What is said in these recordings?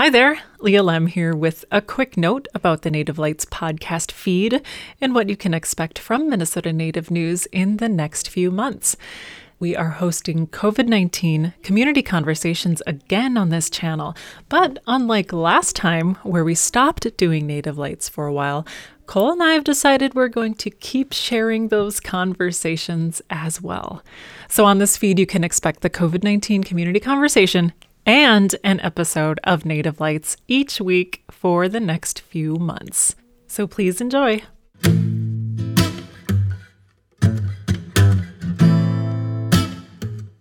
Hi there, Leah Lemm here with a quick note about the Native Lights podcast feed and what you can expect from Minnesota Native News in the next few months. We are hosting COVID 19 community conversations again on this channel, but unlike last time where we stopped doing Native Lights for a while, Cole and I have decided we're going to keep sharing those conversations as well. So, on this feed, you can expect the COVID 19 community conversation and an episode of Native Lights each week for the next few months. So please enjoy.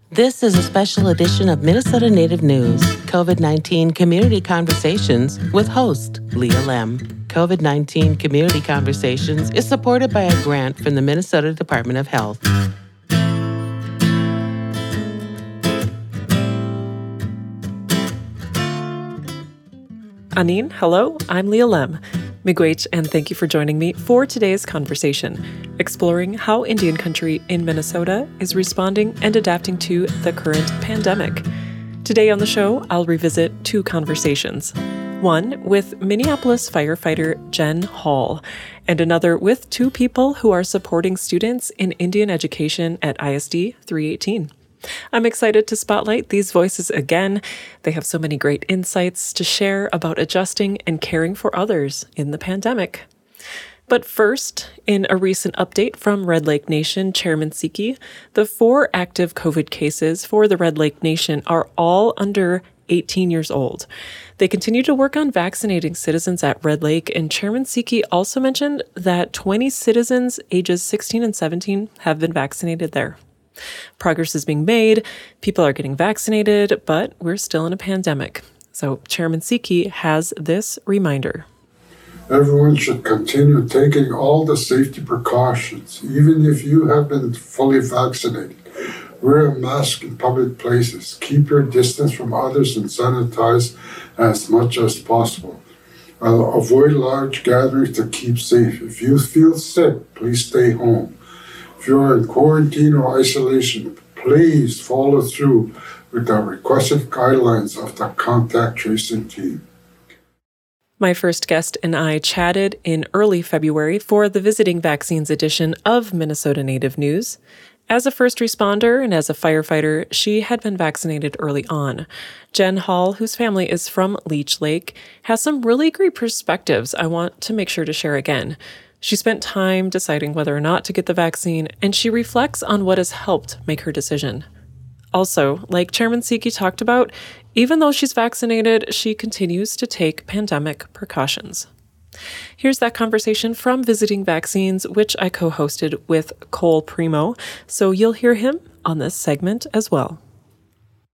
This is a special edition of Minnesota Native News, COVID 19 Community Conversations with host Leah Lemm. COVID 19 Community Conversations is supported by a grant from the Minnesota Department of Health. Anin, hello, I'm Leah Lemm. Miigwech, and thank you for joining me for today's conversation, exploring how Indian country in Minnesota is responding and adapting to the current pandemic. Today on the show, I'll revisit two conversations. One with Minneapolis firefighter Jen Hall, and another with two people who are supporting students in Indian education at ISD 318. I'm excited to spotlight these voices again. They have so many great insights to share about adjusting and caring for others in the pandemic. But first, in a recent update from Red Lake Nation Chairman Seki, the four active COVID cases for the Red Lake Nation are all under 18 years old. They continue to work on vaccinating citizens at Red Lake, and Chairman Seki also mentioned that 20 citizens ages 16 and 17 have been vaccinated there. Progress is being made, people are getting vaccinated, but we're still in a pandemic. So, Chairman Seki has this reminder. Everyone should continue taking all the safety precautions, even if you have been fully vaccinated. Wear a mask in public places. Keep your distance from others and sanitize as much as possible. Uh, avoid large gatherings to keep safe. If you feel sick, please stay home. If you're in quarantine or isolation, please follow through with the requested guidelines of the contact tracing team. My first guest and I chatted in early February for the Visiting Vaccines edition of Minnesota Native News. As a first responder and as a firefighter, she had been vaccinated early on. Jen Hall, whose family is from Leech Lake, has some really great perspectives I want to make sure to share again. She spent time deciding whether or not to get the vaccine, and she reflects on what has helped make her decision. Also, like Chairman Seki talked about, even though she's vaccinated, she continues to take pandemic precautions. Here's that conversation from Visiting Vaccines, which I co hosted with Cole Premo, so you'll hear him on this segment as well.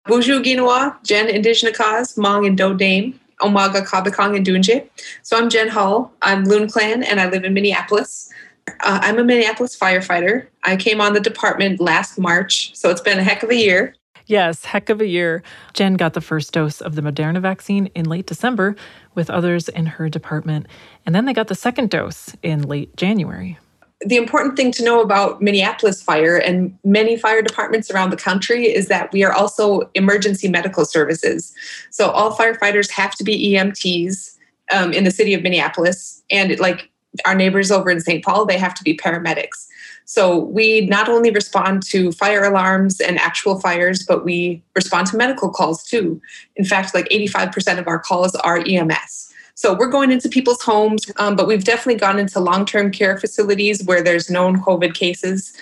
Bonjour Guinois, Jen Indigenous Cause, Mong and Do Dame. Omaga, Kabakong, and Dunje. So I'm Jen Hall. I'm Loon Clan, and I live in Minneapolis. Uh, I'm a Minneapolis firefighter. I came on the department last March, so it's been a heck of a year. Yes, heck of a year. Jen got the first dose of the Moderna vaccine in late December with others in her department, and then they got the second dose in late January the important thing to know about Minneapolis Fire and many fire departments around the country is that we are also emergency medical services. So all firefighters have to be EMTs um, in the city of Minneapolis, and like our neighbors over in St. Paul, they have to be paramedics. So we not only respond to fire alarms and actual fires, but we respond to medical calls too. In fact, like 85% of our calls are EMS. So we're going into people's homes, um, but we've definitely gone into long term care facilities where there's known COVID cases.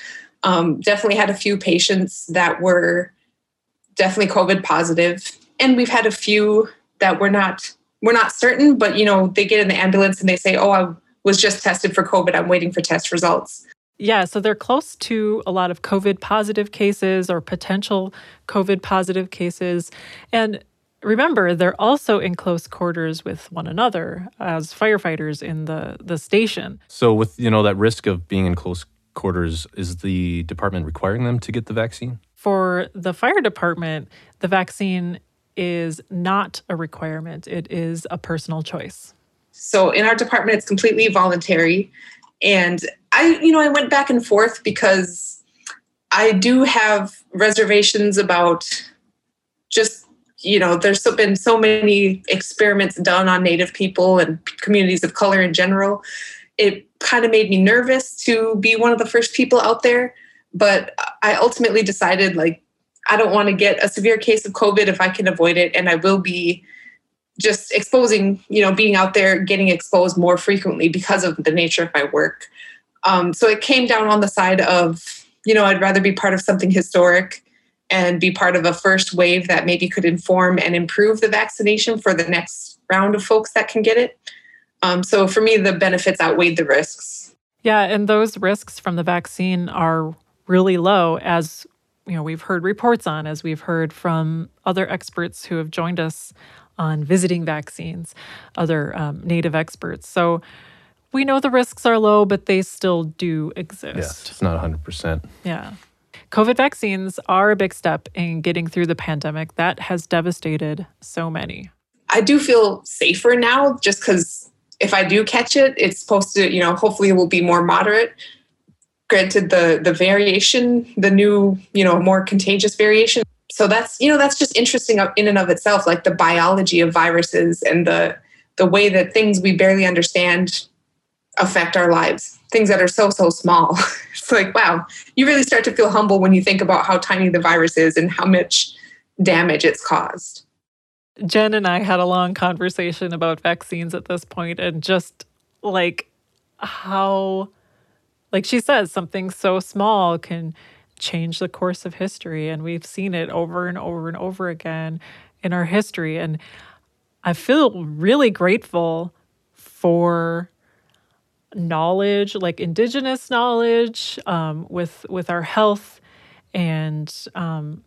Um, definitely had a few patients that were definitely COVID positive, and we've had a few that we're not we're not certain, but you know they get in the ambulance and they say, "Oh, I was just tested for COVID. I'm waiting for test results." Yeah, so they're close to a lot of COVID positive cases or potential COVID positive cases. And remember they're also in close quarters with one another as firefighters in the the station. So with you know that risk of being in close quarters is the department requiring them to get the vaccine? For the fire department the vaccine is not a requirement. It is a personal choice. So in our department it's completely voluntary. And i you know i went back and forth because i do have reservations about just you know, there's been so many experiments done on Native people and communities of color in general. It kind of made me nervous to be one of the first people out there. But I ultimately decided, like, I don't want to get a severe case of COVID if I can avoid it. And I will be just exposing, you know, being out there, getting exposed more frequently because of the nature of my work. Um, so it came down on the side of, you know, I'd rather be part of something historic and be part of a first wave that maybe could inform and improve the vaccination for the next round of folks that can get it. Um, so for me, the benefits outweighed the risks. Yeah, and those risks from the vaccine are really low, as you know we've heard reports on, as we've heard from other experts who have joined us on visiting vaccines, other um, native experts. So we know the risks are low, but they still do exist. Yes, it's not 100%. Yeah. COVID vaccines are a big step in getting through the pandemic that has devastated so many. I do feel safer now just because if I do catch it, it's supposed to, you know, hopefully it will be more moderate. Granted, the the variation, the new, you know, more contagious variation. So that's, you know, that's just interesting in and of itself, like the biology of viruses and the the way that things we barely understand affect our lives things that are so so small. It's like wow you really start to feel humble when you think about how tiny the virus is and how much damage it's caused. Jen and i had a long conversation about vaccines at this point and just like how like she says something so small can change the course of history and we've seen it over and over and over again in our history. And i feel really grateful for knowledge, like indigenous knowledge, um, with with our health and um,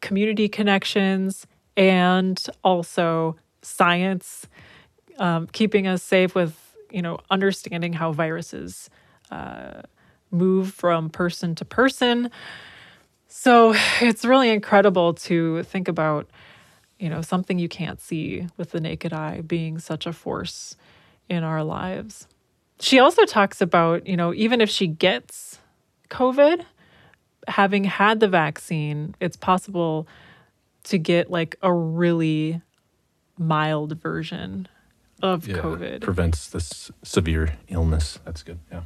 community connections, and also science, um, keeping us safe with you know understanding how viruses uh, move from person to person. So it's really incredible to think about, you know, something you can't see with the naked eye being such a force in our lives. She also talks about, you know, even if she gets COVID, having had the vaccine, it's possible to get like a really mild version of yeah, COVID. Prevents this severe illness. That's good. Yeah.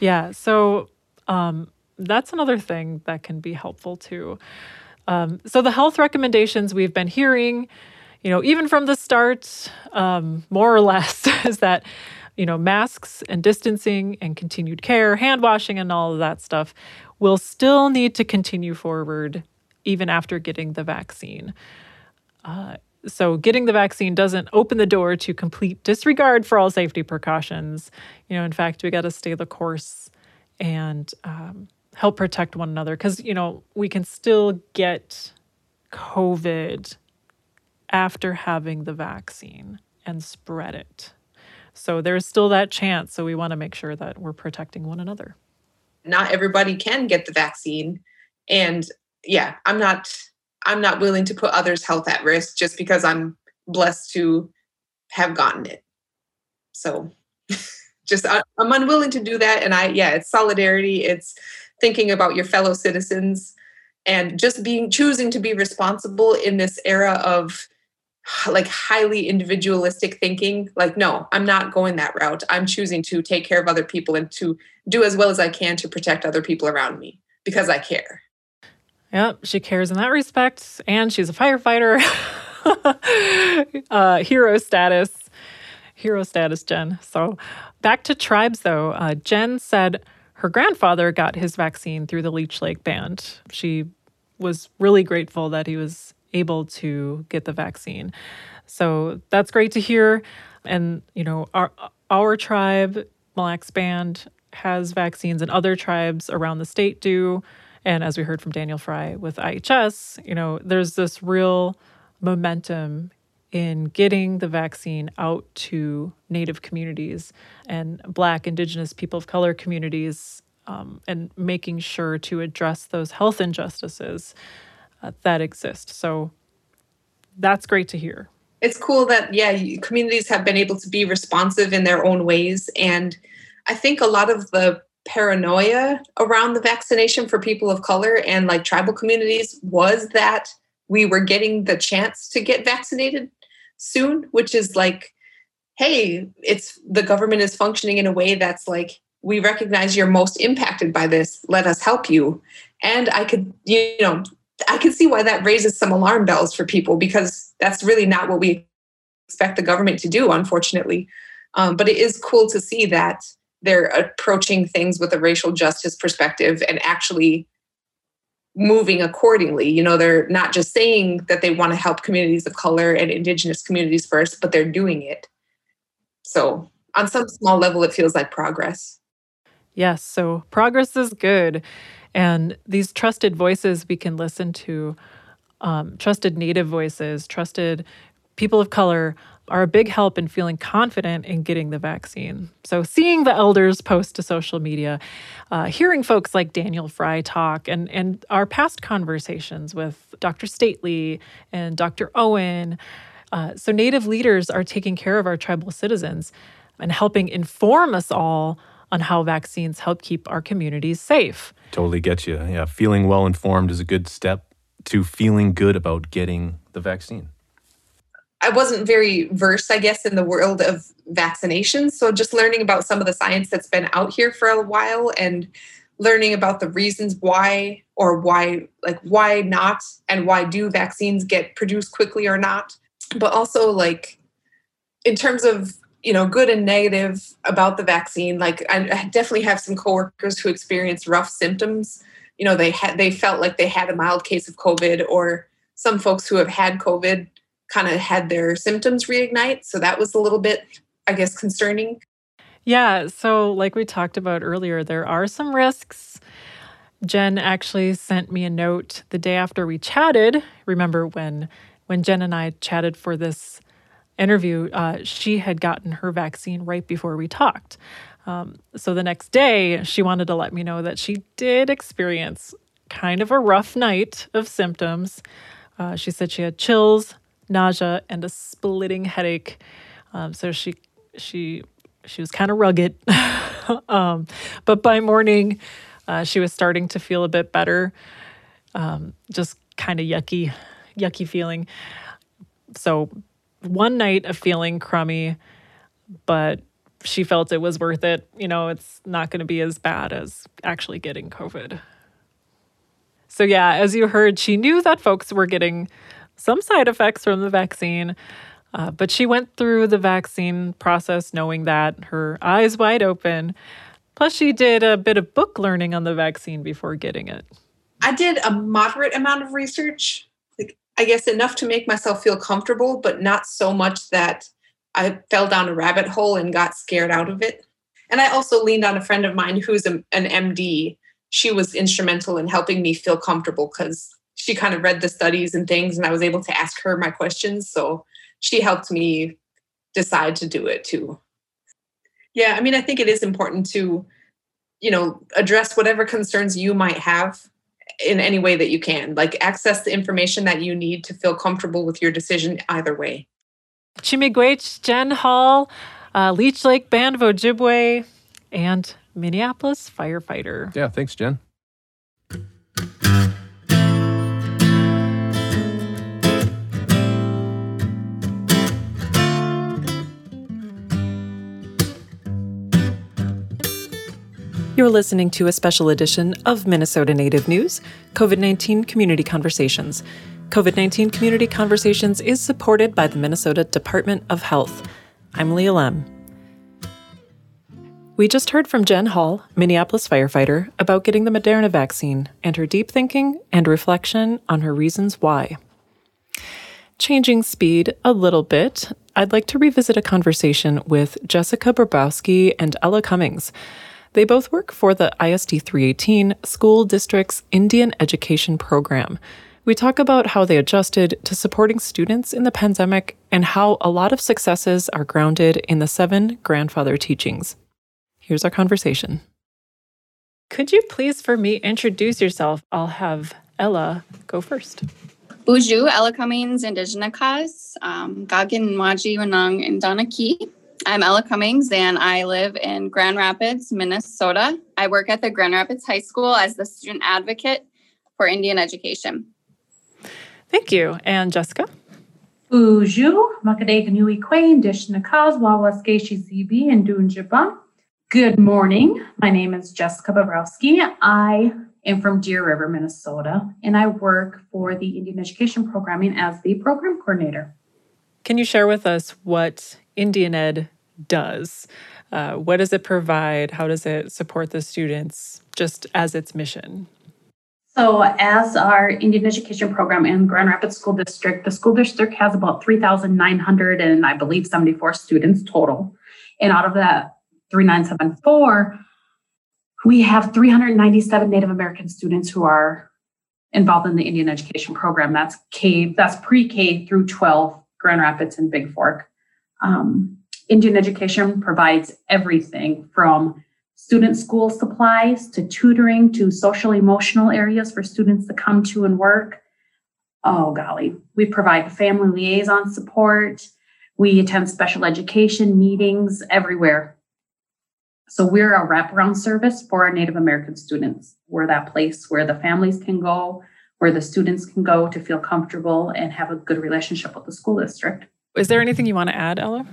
Yeah. So um, that's another thing that can be helpful too. Um, so the health recommendations we've been hearing, you know, even from the start, um, more or less, is that you know, masks and distancing and continued care, hand washing and all of that stuff will still need to continue forward even after getting the vaccine. Uh, so, getting the vaccine doesn't open the door to complete disregard for all safety precautions. You know, in fact, we got to stay the course and um, help protect one another because, you know, we can still get COVID after having the vaccine and spread it. So there's still that chance. So we want to make sure that we're protecting one another. Not everybody can get the vaccine. And yeah, I'm not I'm not willing to put others' health at risk just because I'm blessed to have gotten it. So just uh, I'm unwilling to do that. And I, yeah, it's solidarity. It's thinking about your fellow citizens and just being choosing to be responsible in this era of like highly individualistic thinking like no i'm not going that route. I'm choosing to take care of other people and to do as well as i can to protect other people around me because i care. Yep she cares in that respect and she's a firefighter. Uh, hero status hero status jen. So back to tribes though. Uh, jen said her grandfather got his vaccine through the leech lake band. She was really grateful that he was able to get the vaccine. So that's great to hear. And, you know, our, our tribe, Mille Lacs Band, has vaccines, and other tribes around the state do. And as we heard from Daniel Fry with IHS, you know, there's this real momentum in getting the vaccine out to Native communities and Black, Indigenous, people of color communities, um, and making sure to address those health injustices uh, that exist. So that's great to hear. It's cool that, yeah, communities have been able to be responsive in their own ways. And I think a lot of the paranoia around the vaccination for people of color and like tribal communities was that we were getting the chance to get vaccinated soon, which is like, hey, it's the government is functioning in a way that's like, we recognize you're most impacted by this. Let us help you. And I could, you know, I can see why that raises some alarm bells for people because that's really not what we expect the government to do, unfortunately. Um, but it is cool to see that they're approaching things with a racial justice perspective and actually moving accordingly. You know, they're not just saying that they want to help communities of color and indigenous communities first, but they're doing it. So, on some small level, it feels like progress. Yes, so progress is good. And these trusted voices we can listen to, um, trusted Native voices, trusted people of color are a big help in feeling confident in getting the vaccine. So, seeing the elders post to social media, uh, hearing folks like Daniel Fry talk, and, and our past conversations with Dr. Stately and Dr. Owen. Uh, so, Native leaders are taking care of our tribal citizens and helping inform us all on how vaccines help keep our communities safe. Totally get you. Yeah, feeling well informed is a good step to feeling good about getting the vaccine. I wasn't very versed, I guess, in the world of vaccinations. So just learning about some of the science that's been out here for a while and learning about the reasons why or why like why not and why do vaccines get produced quickly or not but also like in terms of you know good and negative about the vaccine like i definitely have some coworkers who experienced rough symptoms you know they had they felt like they had a mild case of covid or some folks who have had covid kind of had their symptoms reignite. So that was a little bit, I guess, concerning. Yeah. So, like we talked about earlier, there are some risks. Jen actually sent me a note the day after we chatted. Remember when when Jen and I chatted for this interview, uh, she had gotten her vaccine right before we talked. Um, so the next day, she wanted to let me know that she did experience kind of a rough night of symptoms. Uh, she said she had chills, nausea, and a splitting headache. Um, so she she she was kind of rugged. um, but by morning, uh, she was starting to feel a bit better. Um, just kind of yucky, yucky feeling. So one night of feeling crummy, but she felt it was worth it. You know, it's not going to be as bad as actually getting COVID. So, yeah, as you heard, she knew that folks were getting some side effects from the vaccine. Uh, but she went through the vaccine process knowing that, her eyes wide open. Plus, she did a bit of book learning on the vaccine before getting it. I did a moderate amount of research, I guess enough to make myself feel comfortable, but not so much that I fell down a rabbit hole and got scared out of it. And I also leaned on a friend of mine who's a, an MD. She was instrumental in helping me feel comfortable because she kind of read the studies and things, and I was able to ask her my questions. So she helped me decide to do it too. Yeah, I mean, I think it is important to, you know, address whatever concerns you might have in any way that you can. Like access the information that you need to feel comfortable with your decision either way. Chi-miigwech, Jen Hall, uh, Leech Lake Band of Ojibwe, and Minneapolis firefighter. Yeah, thanks, Jen. You're listening to a special edition of Minnesota Native News COVID 19 Community Conversations. COVID 19 Community Conversations is supported by the Minnesota Department of Health. I'm Leah Lemm. We just heard from Jen Hall, Minneapolis firefighter, about getting the Moderna vaccine and her deep thinking and reflection on her reasons why. Changing speed a little bit, I'd like to revisit a conversation with Jessica Bobrowski and Ella Cummings they both work for the ISD 318 School District's Indian Education Program. We talk about how they adjusted to supporting students in the pandemic and how a lot of successes are grounded in the seven grandfather teachings. Here's our conversation. Could you please, for me, introduce yourself? I'll have Ella go first. Buju, Ella Cummings, Indigenous, um, Gagin Maji Wanang, and Donaki. I'm Ella Cummings and I live in Grand Rapids, Minnesota. I work at the Grand Rapids High School as the student advocate for Indian education. Thank you. And Jessica? Uju, Makadega Nui Quain, Dish Nakaz, Wawaskeshi ZB, and Dunjaba. Good morning. My name is Jessica Bobrowski. I am from Deer River, Minnesota, and I work for the Indian Education Programming as the program coordinator. Can you share with us what Indian Ed does? Uh, what does it provide? How does it support the students just as its mission? So, as our Indian Education Program in Grand Rapids School District, the school district has about 3,900 and I believe 74 students total. And out of that 3974, we have 397 Native American students who are involved in the Indian Education Program. That's K, that's pre-K through 12, Grand Rapids and Bigfork. Um, Indian Education provides everything from student school supplies to tutoring to social emotional areas for students to come to and work. Oh, golly. We provide family liaison support. We attend special education meetings everywhere. So we're a wraparound service for our Native American students. We're that place where the families can go, where the students can go to feel comfortable and have a good relationship with the school district. Is there anything you want to add, Ella?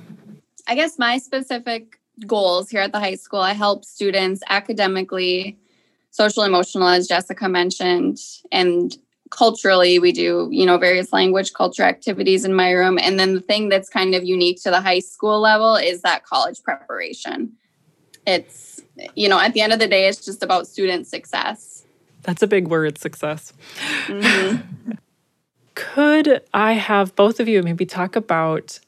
I guess my specific goals here at the high school, I help students academically, social emotional, as Jessica mentioned, and culturally we do you know various language culture activities in my room. And then the thing that's kind of unique to the high school level is that college preparation. It's you know at the end of the day it's just about student success. That's a big word success. Mm-hmm. could i have both of you maybe talk about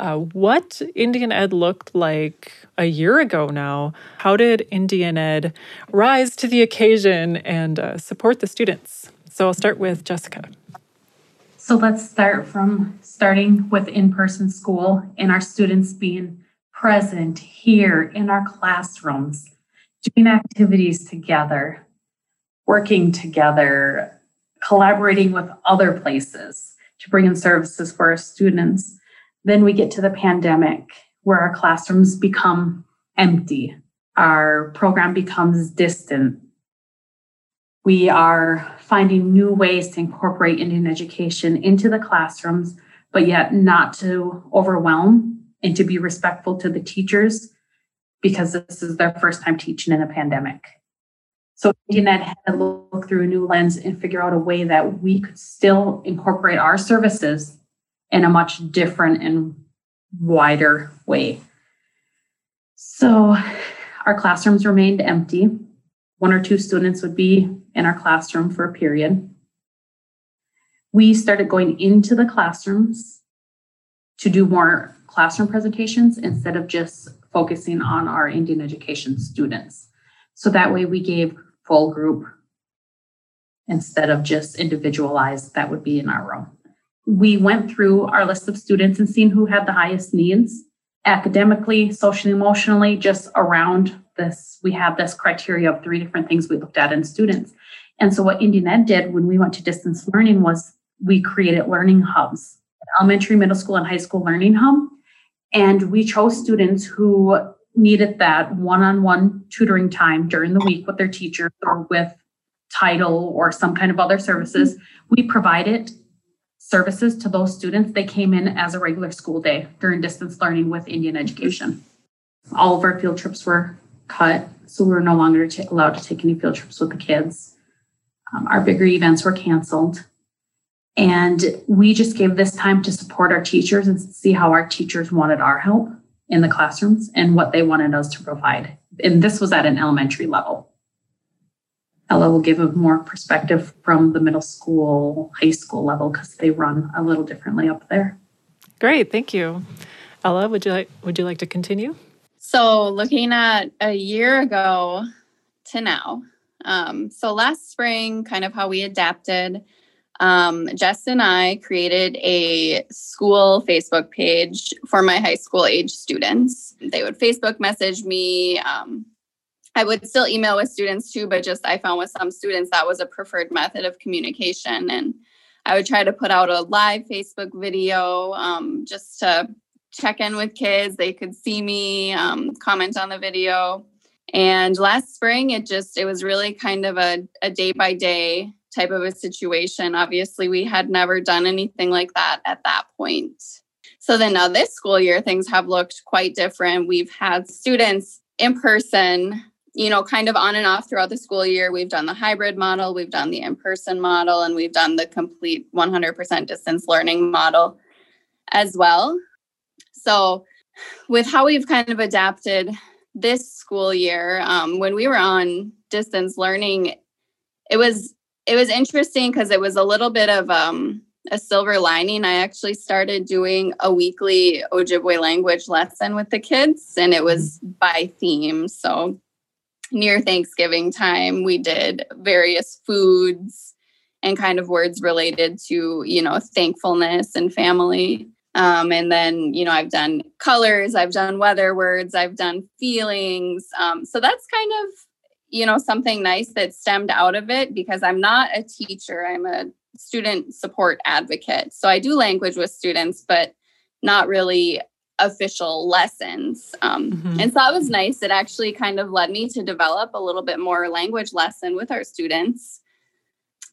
uh, what Indian Ed looked like a year ago now. How did Indian Ed rise to the occasion and uh, support the students? So I'll start with Jessica. So let's start from starting with in person school and our students being present here in our classrooms, doing activities together, working together, collaborating with other places to bring in services for our students. Then we get to the pandemic where our classrooms become empty, our program becomes distant. We are finding new ways to incorporate Indian education into the classrooms, but yet not to overwhelm and to be respectful to the teachers because this is their first time teaching in a pandemic. So Indian Ed had to look through a new lens and figure out a way that we could still incorporate our services in a much different and wider way. So our classrooms remained empty. One or two students would be in our classroom for a period. We started going into the classrooms to do more classroom presentations instead of just focusing on our Indian education students. So that way we gave full group instead of just individualized that would be in our room we went through our list of students and seen who had the highest needs academically, socially, emotionally, just around this. We have this criteria of three different things we looked at in students. And so what Indian Ed did when we went to distance learning was we created learning hubs, elementary, middle school, and high school learning hub. And we chose students who needed that one-on-one tutoring time during the week with their teachers or with title or some kind of other services. We provided services to those students, they came in as a regular school day during distance learning with Indian education. All of our field trips were cut, so we were no longer t- allowed to take any field trips with the kids. Um, our bigger events were canceled. And we just gave this time to support our teachers and see how our teachers wanted our help in the classrooms and what they wanted us to provide. And this was at an elementary level. Ella will give a more perspective from the middle school, high school level because they run a little differently up there. Great, thank you. Ella, would you like would you like to continue? So, looking at a year ago to now, um, so last spring, kind of how we adapted. Um, Jess and I created a school Facebook page for my high school age students. They would Facebook message me, um, I would still email with students too, but just I found with some students that was a preferred method of communication. And I would try to put out a live Facebook video um, just to check in with kids. They could see me, um, comment on the video. And last spring, it just, it was really kind of a, a day by day type of a situation. Obviously, we had never done anything like that at that point. So then now this school year, things have looked quite different. We've had students in person, you know, kind of on and off throughout the school year. We've done the hybrid model, we've done the in person model, and we've done the complete 100% distance learning model as well. So, with how we've kind of adapted this school year, um, when we were on distance learning, it was it was interesting because it was a little bit of um, a silver lining. I actually started doing a weekly Ojibwe language lesson with the kids, and it was mm-hmm. by theme. So near Thanksgiving time, we did various foods and kind of words related to, you know, thankfulness and family. Um, and then, you know, I've done colors, I've done weather words, I've done feelings. Um, so that's kind of, you know, something nice that stemmed out of it because I'm not a teacher, I'm a student support advocate. So I do language with students, but not really official lessons. Um, mm-hmm. And so that was nice. It actually kind of led me to develop a little bit more language lesson with our students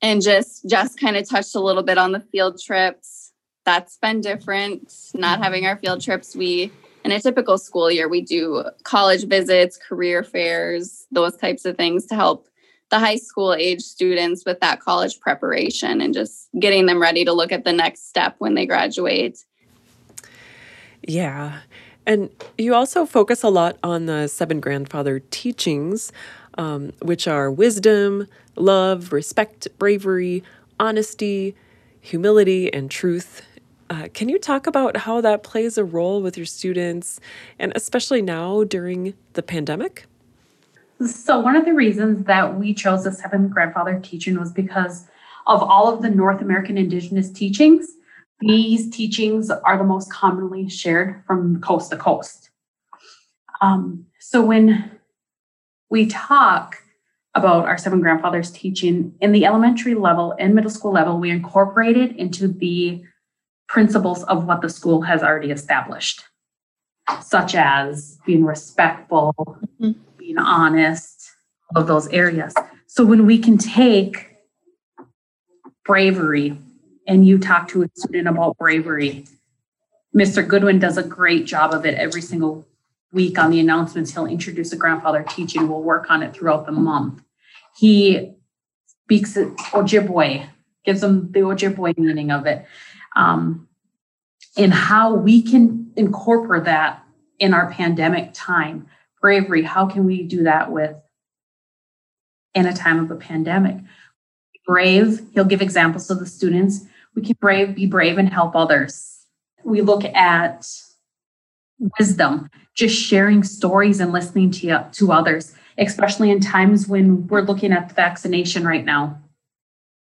and just just kind of touched a little bit on the field trips that's been different not having our field trips we in a typical school year we do college visits career fairs those types of things to help the high school age students with that college preparation and just getting them ready to look at the next step when they graduate. Yeah. And you also focus a lot on the seven grandfather teachings, um, which are wisdom, love, respect, bravery, honesty, humility, and truth. Uh, can you talk about how that plays a role with your students, and especially now during the pandemic? So, one of the reasons that we chose the seven grandfather teaching was because of all of the North American Indigenous teachings. These teachings are the most commonly shared from coast to coast. Um, so, when we talk about our seven grandfathers teaching in the elementary level and middle school level, we incorporate it into the principles of what the school has already established, such as being respectful. Mm-hmm being honest, all of those areas. So when we can take bravery and you talk to a student about bravery, Mr. Goodwin does a great job of it every single week on the announcements. He'll introduce a grandfather teaching. We'll work on it throughout the month. He speaks Ojibwe, gives them the Ojibwe meaning of it, um, and how we can incorporate that in our pandemic time bravery how can we do that with in a time of a pandemic brave he'll give examples to the students we can brave be brave and help others we look at wisdom just sharing stories and listening to, to others especially in times when we're looking at the vaccination right now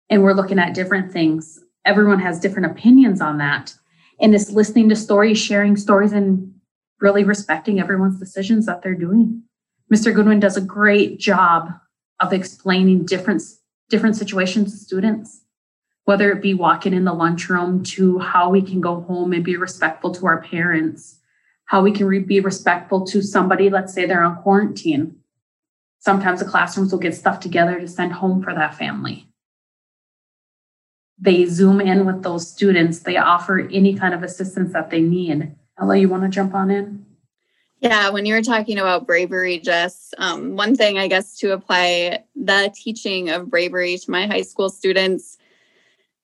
and we're looking at different things everyone has different opinions on that and it's listening to stories sharing stories and really respecting everyone's decisions that they're doing. Mr. Goodwin does a great job of explaining different different situations to students, whether it be walking in the lunchroom to how we can go home and be respectful to our parents, how we can re- be respectful to somebody, let's say they're on quarantine. Sometimes the classrooms will get stuff together to send home for that family. They zoom in with those students, they offer any kind of assistance that they need Ella, you want to jump on in? Yeah, when you were talking about bravery, Jess, um, one thing I guess to apply the teaching of bravery to my high school students,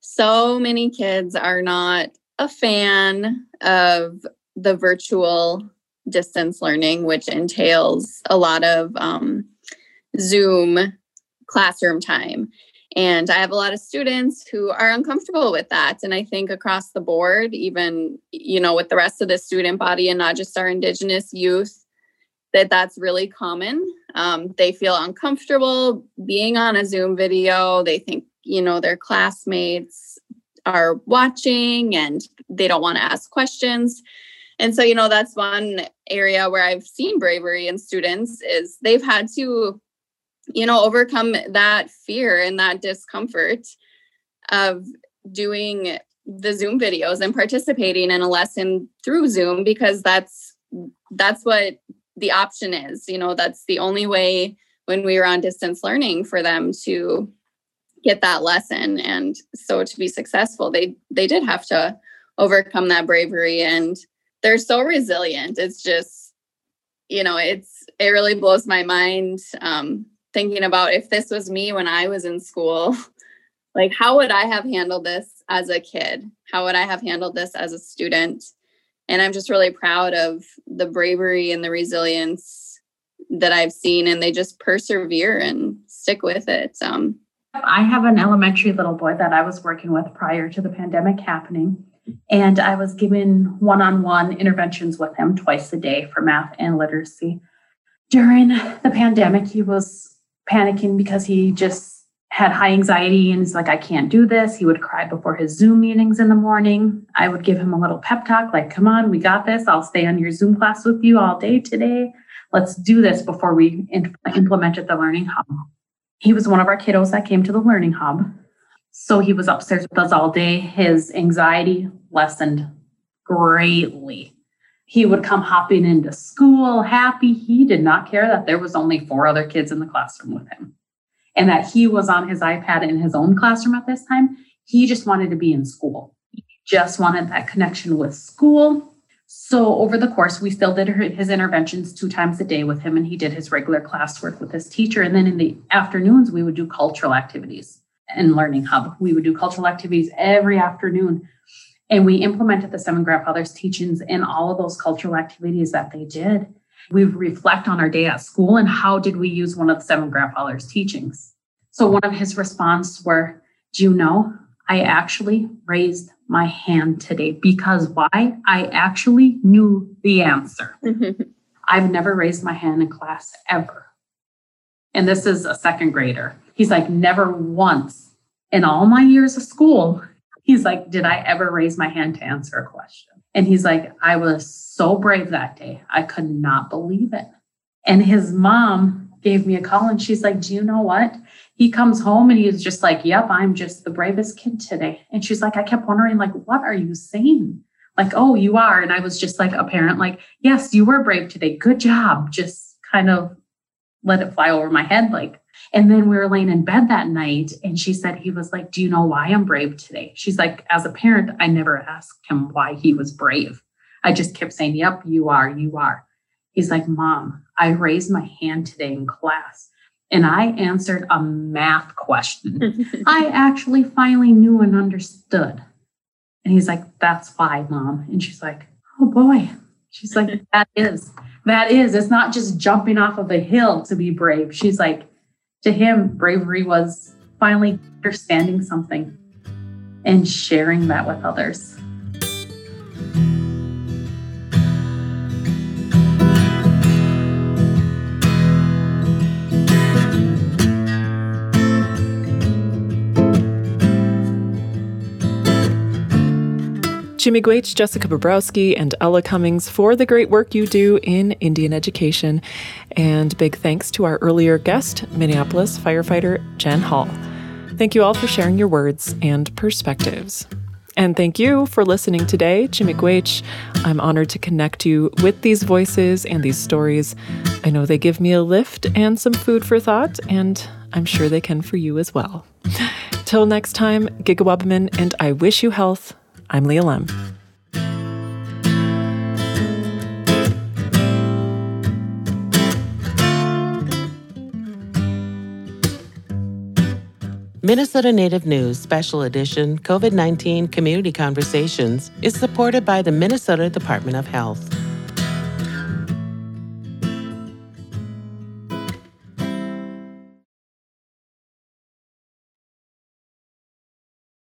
so many kids are not a fan of the virtual distance learning, which entails a lot of um, Zoom classroom time. And I have a lot of students who are uncomfortable with that. And I think across the board, even, you know, with the rest of the student body and not just our Indigenous youth, that that's really common. Um, they feel uncomfortable being on a Zoom video. They think, you know, their classmates are watching and they don't want to ask questions. And so, you know, that's one area where I've seen bravery in students is they've had to you know overcome that fear and that discomfort of doing the zoom videos and participating in a lesson through zoom because that's that's what the option is you know that's the only way when we were on distance learning for them to get that lesson. And so to be successful, they they did have to overcome that bravery and they're so resilient. It's just, you know, it's it really blows my mind um, thinking about if this was me when I was in school, like how would I have handled this as a kid? How would I have handled this as a student? And I'm just really proud of the bravery and the resilience that I've seen, and they just persevere and stick with it. Um, I have an elementary little boy that I was working with prior to the pandemic happening. And I was given one on one interventions with him twice a day for math and literacy. During the pandemic, he was panicking because he just had high anxiety and he's like, I can't do this. He would cry before his Zoom meetings in the morning. I would give him a little pep talk, like, come on, we got this. I'll stay on your Zoom class with you all day today. Let's do this before we implemented the Learning Hub. He was one of our kiddos that came to the Learning Hub. So he was upstairs with us all day. His anxiety lessened greatly. He would come hopping into school happy. He did not care that there was only four other kids in the classroom with him and that he was on his iPad in his own classroom at this time. He just wanted to be in school. He just wanted that connection with school. So over the course, we still did his interventions two times a day with him, and he did his regular classwork with his teacher. And then in the afternoons, we would do cultural activities and learning hub. We would do cultural activities every afternoon. And we implemented the seven grandfathers teachings in all of those cultural activities that they did. We reflect on our day at school and how did we use one of the seven grandfathers teachings. So one of his responses were, do you know, I actually raised my hand today because why? I actually knew the answer. I've never raised my hand in class ever. And this is a second grader. He's like, never once in all my years of school, he's like, did I ever raise my hand to answer a question? And he's like, I was so brave that day. I could not believe it. And his mom gave me a call and she's like, Do you know what? He comes home and he's just like, Yep, I'm just the bravest kid today. And she's like, I kept wondering, like, what are you saying? Like, oh, you are. And I was just like a parent, like, yes, you were brave today. Good job. Just kind of let it fly over my head. Like, and then we were laying in bed that night and she said, he was like, Do you know why I'm brave today? She's like, As a parent, I never asked him why he was brave. I just kept saying, Yep, you are, you are. He's like, Mom, I raised my hand today in class and I answered a math question. I actually finally knew and understood. And he's like, That's why, Mom. And she's like, Oh boy. She's like, That is, that is. It's not just jumping off of a hill to be brave. She's like, to him, bravery was finally understanding something and sharing that with others. Chi-miigwech, Jessica Bobrowski, and Ella Cummings for the great work you do in Indian education. And big thanks to our earlier guest, Minneapolis firefighter Jen Hall. Thank you all for sharing your words and perspectives. And thank you for listening today, Chi-miigwech. I'm honored to connect you with these voices and these stories. I know they give me a lift and some food for thought, and I'm sure they can for you as well. Till next time, Gigawabman, and I wish you health I'm Leah Lemm. Minnesota Native News Special Edition COVID 19 Community Conversations is supported by the Minnesota Department of Health.